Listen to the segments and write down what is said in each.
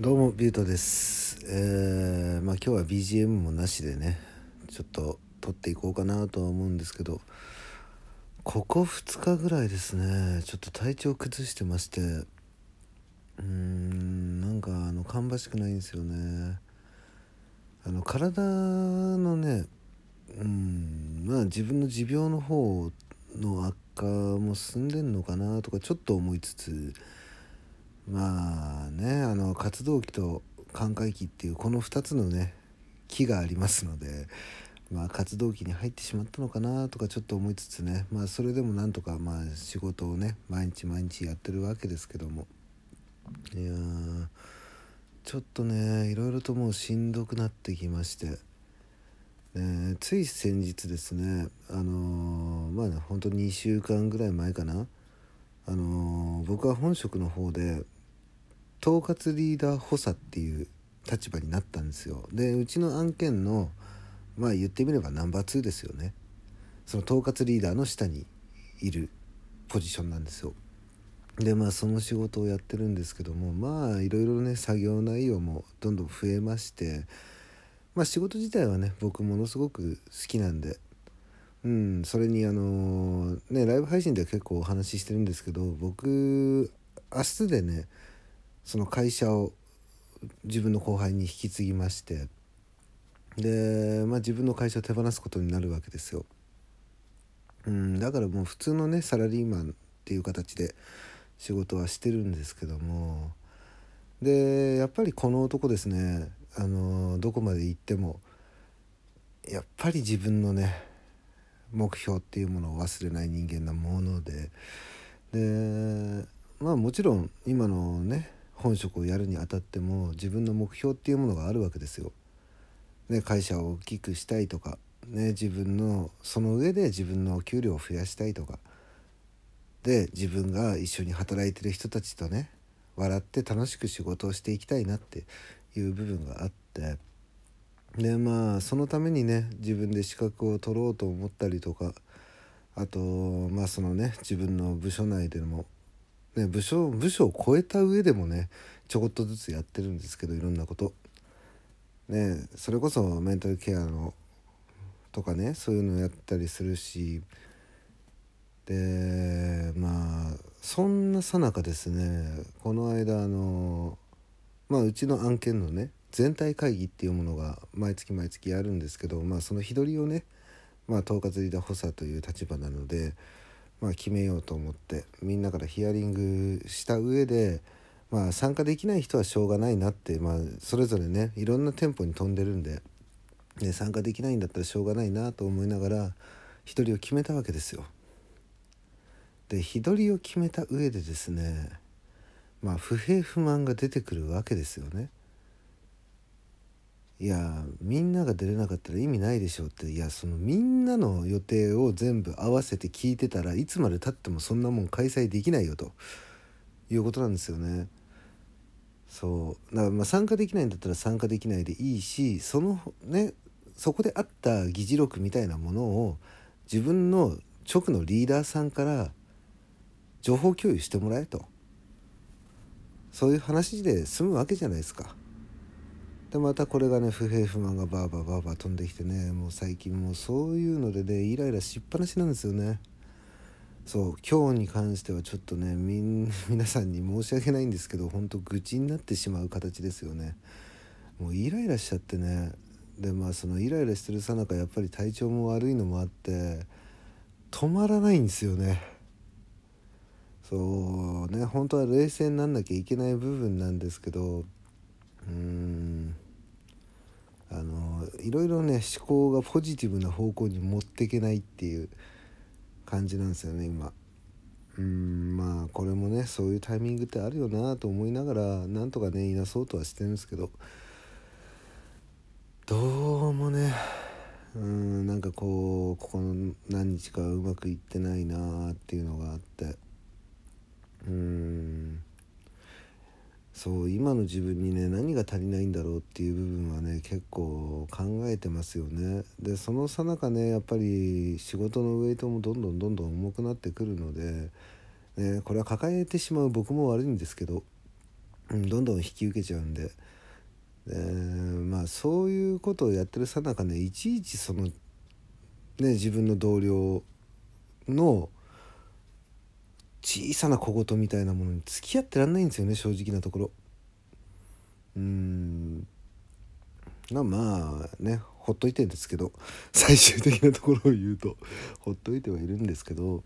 どうもビュートです。えー、まあ今日は BGM もなしでねちょっと撮っていこうかなとは思うんですけどここ2日ぐらいですねちょっと体調崩してましてうーんなんかあの芳しくないんですよね。あの体のねうんまあ自分の持病の方の悪化も進んでんのかなとかちょっと思いつつまあねあの活動期と寛解期っていうこの2つのね期がありますので、まあ、活動期に入ってしまったのかなとかちょっと思いつつね、まあ、それでもなんとかまあ仕事をね毎日毎日やってるわけですけどもいやちょっとねいろいろともうしんどくなってきまして。ね、つい先日ですねあのー、まあね本当に2週間ぐらい前かなあのー、僕は本職の方で統括リーダー補佐っていう立場になったんですよ。でうちの案件のまあ言ってみればナンバー2ですよね。その統括リーダーの下にいるポジションなんですよ。でまあその仕事をやってるんですけどもまあいろいろね作業内容もどんどん増えましてまあ仕事自体はね僕ものすごく好きなんでうんそれにあのねライブ配信では結構お話ししてるんですけど僕明日でねその会社を自分の後輩に引き継ぎましてで、まあ、自分の会社を手放すことになるわけですよ。うん、だからもう普通のねサラリーマンっていう形で仕事はしてるんですけどもでやっぱりこの男ですねあのどこまで行ってもやっぱり自分のね目標っていうものを忘れない人間なものででまあもちろん今のね本職をやるにあたっても自分の目標っていうものがあるわけですよ。ね、会社を大きくしたいとか、ね、自分のその上で自分の給料を増やしたいとかで自分が一緒に働いてる人たちとね笑って楽しく仕事をしていきたいなっていう部分があってでまあそのためにね自分で資格を取ろうと思ったりとかあとまあそのね自分の部署内でもね、部署部署を超えた上でもねちょこっとずつやってるんですけどいろんなこと。ね、それこそメンタルケアのとかねそういうのをやったりするしでまあそんなさなかですねこの間あのまあうちの案件のね全体会議っていうものが毎月毎月やるんですけどまあその日取りをねまあ統括リーダー補佐という立場なのでまあ、決めようと思ってみんなからヒアリングした上で、まあ、参加できない人はしょうがないなって、まあ、それぞれねいろんな店舗に飛んでるんで、ね、参加できないんだったらしょうがないなと思いながら一人を決めたわけですよ。で日取りを決めた上でですねまあ不平不満が出てくるわけですよね。いやみんなが出れなかったら意味ないでしょうっていやそのみんなの予定を全部合わせて聞いてたらいつまでたってもそんなもん開催できないよということなんですよね。そうだからまあ参加できないんだったら参加できないでいいしそのねそこであった議事録みたいなものを自分の直のリーダーさんから情報共有してもらえとそういう話で済むわけじゃないですか。でまたこれがね不平不満がバーバーバーバー飛んできてねもう最近もうそういうのでねイライラしっぱなしなんですよね。そう今日に関してはちょっとねみん 皆さんに申し訳ないんですけどほんと愚痴になってしまう形ですよね。もうイライラしちゃってね。でまあそのイライラしてるさなかやっぱり体調も悪いのもあって止まらないんですよね。そうね本当は冷静になんなきゃいけない部分なんですけどうーん。あのいろいろね思考がポジティブな方向に持っていけないっていう感じなんですよね今。うんまあこれもねそういうタイミングってあるよなと思いながらなんとかねいなそうとはしてるんですけど。どうもねうんなんかこうここの何日かうまくいってないなっていうのがあってうんそう今の自分にね何が足りないんだろうっていう部分はね結構考えてますよねでそのさなかねやっぱり仕事のウエイトもどんどんどんどん重くなってくるので、ね、これは抱えてしまう僕も悪いんですけどうん、どんどん引き受けちゃうんで。でまあそういうことをやってるさなかねいちいちそのね自分の同僚の小さな小言みたいなものに付き合ってらんないんですよね正直なところ。うん。まあまあねほっといてんですけど 最終的なところを言うとほっといてはいるんですけど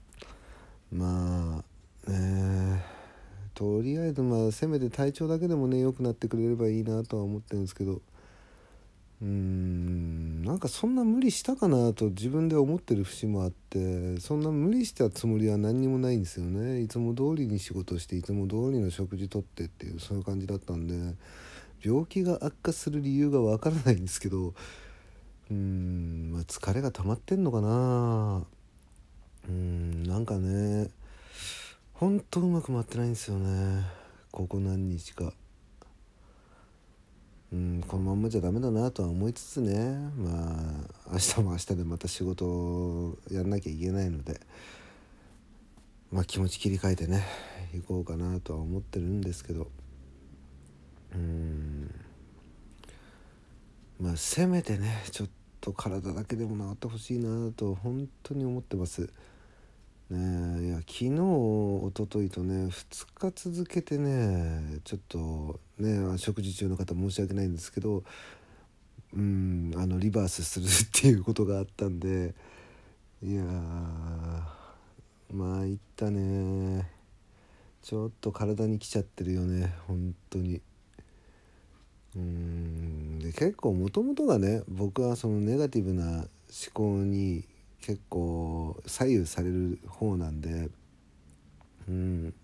まあねとりあえずまあせめて体調だけでもね良くなってくれればいいなとは思ってるんですけどうーん。なんかそんな無理したかなと自分で思ってる節もあってそんな無理したつもりは何にもないんですよね。いつも通りに仕事していつも通りの食事とってっていうそういう感じだったんで病気が悪化する理由がわからないんですけどうーん、まあ、疲れが溜まってんのかな。うんなんかねほんとうまく回ってないんですよね。ここ何日か。うんこのまんまじゃダメだなとは思いつつね。まあ明日も明日でまた仕事をやんなきゃいけないので。まあ気持ち切り替えてね行こうかなとは思ってるんですけど。うん。まあせめてねちょっと体だけでも治ってほしいなと本当に思ってます。ねいや昨日おとといとね2日続けてねちょっとね食事中の方申し訳ないんですけどうんあのリバースするっていうことがあったんでいやまあいったね。ちょっと体に来ちゃってるよね本当に。うんで結構もともとがね僕はそのネガティブな思考に結構左右される方なんでうん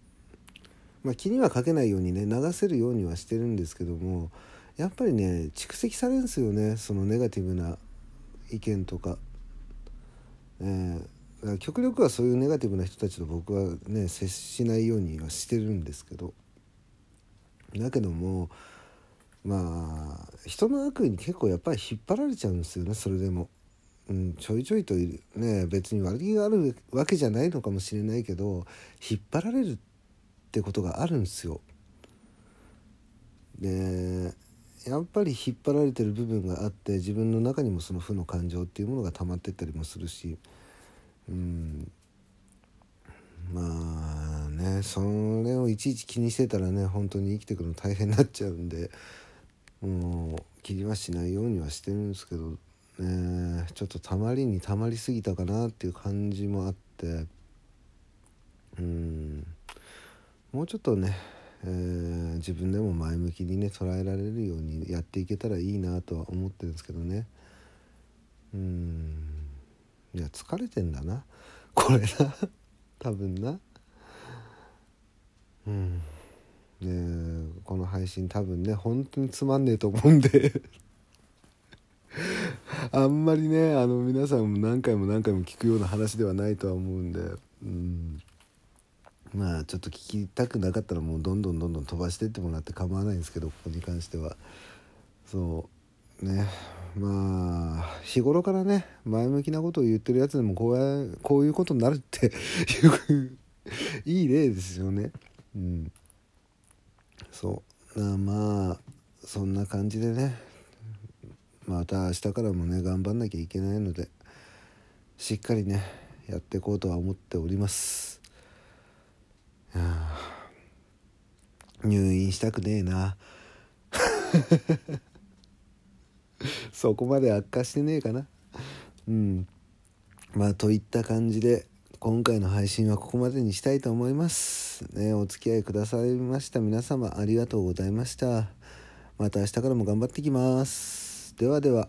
まあ気にはかけないようにね流せるようにはしてるんですけどもやっぱりね蓄積されるんですよねそのネガティブな意見とか。えー、極力はそういうネガティブな人たちと僕はね接しないようにはしてるんですけどだけどもまあ人の悪意に結構やっぱり引っ張られちゃうんですよねそれでも。うん、ちょいちょいとね別に悪気があるわけじゃないのかもしれないけど引っ張られるってことがあるんですよ。でやっぱり引っ張られてる部分があって自分の中にもその負の感情っていうものが溜まってったりもするし、うん、まあねそれをいちいち気にしてたらね本当に生きていくの大変になっちゃうんでもう気にはしないようにはしてるんですけどねちょっとたまりにたまりすぎたかなっていう感じもあって。うん。もうちょっとね、えー、自分でも前向きにね捉えられるようにやっていけたらいいなとは思ってるんですけどね。うん。いや疲れてんだな。これな。多分な。うん。ねこの配信多分ね本当につまんねえと思うんで。あんまりねあの皆さんも何回も何回も聞くような話ではないとは思うんで、うん、まあちょっと聞きたくなかったらもうどんどんどんどん飛ばしてってもらって構わないんですけどここに関しては。そう。ね。まあ日頃からね前向きなことを言ってるやつでもこうやこういうことになるっていう いい例ですよね。うん。そう。まあそんな感じでね。また明日からもね頑張んなきゃいけないのでしっかりねやっていこうとは思っております。入院したくねえな。そこまで悪化してねえかな。うん。まあといった感じで今回の配信はここまでにしたいと思います。ねお付き合いくださいました皆様ありがとうございました。また明日からも頑張ってきます。ではでは。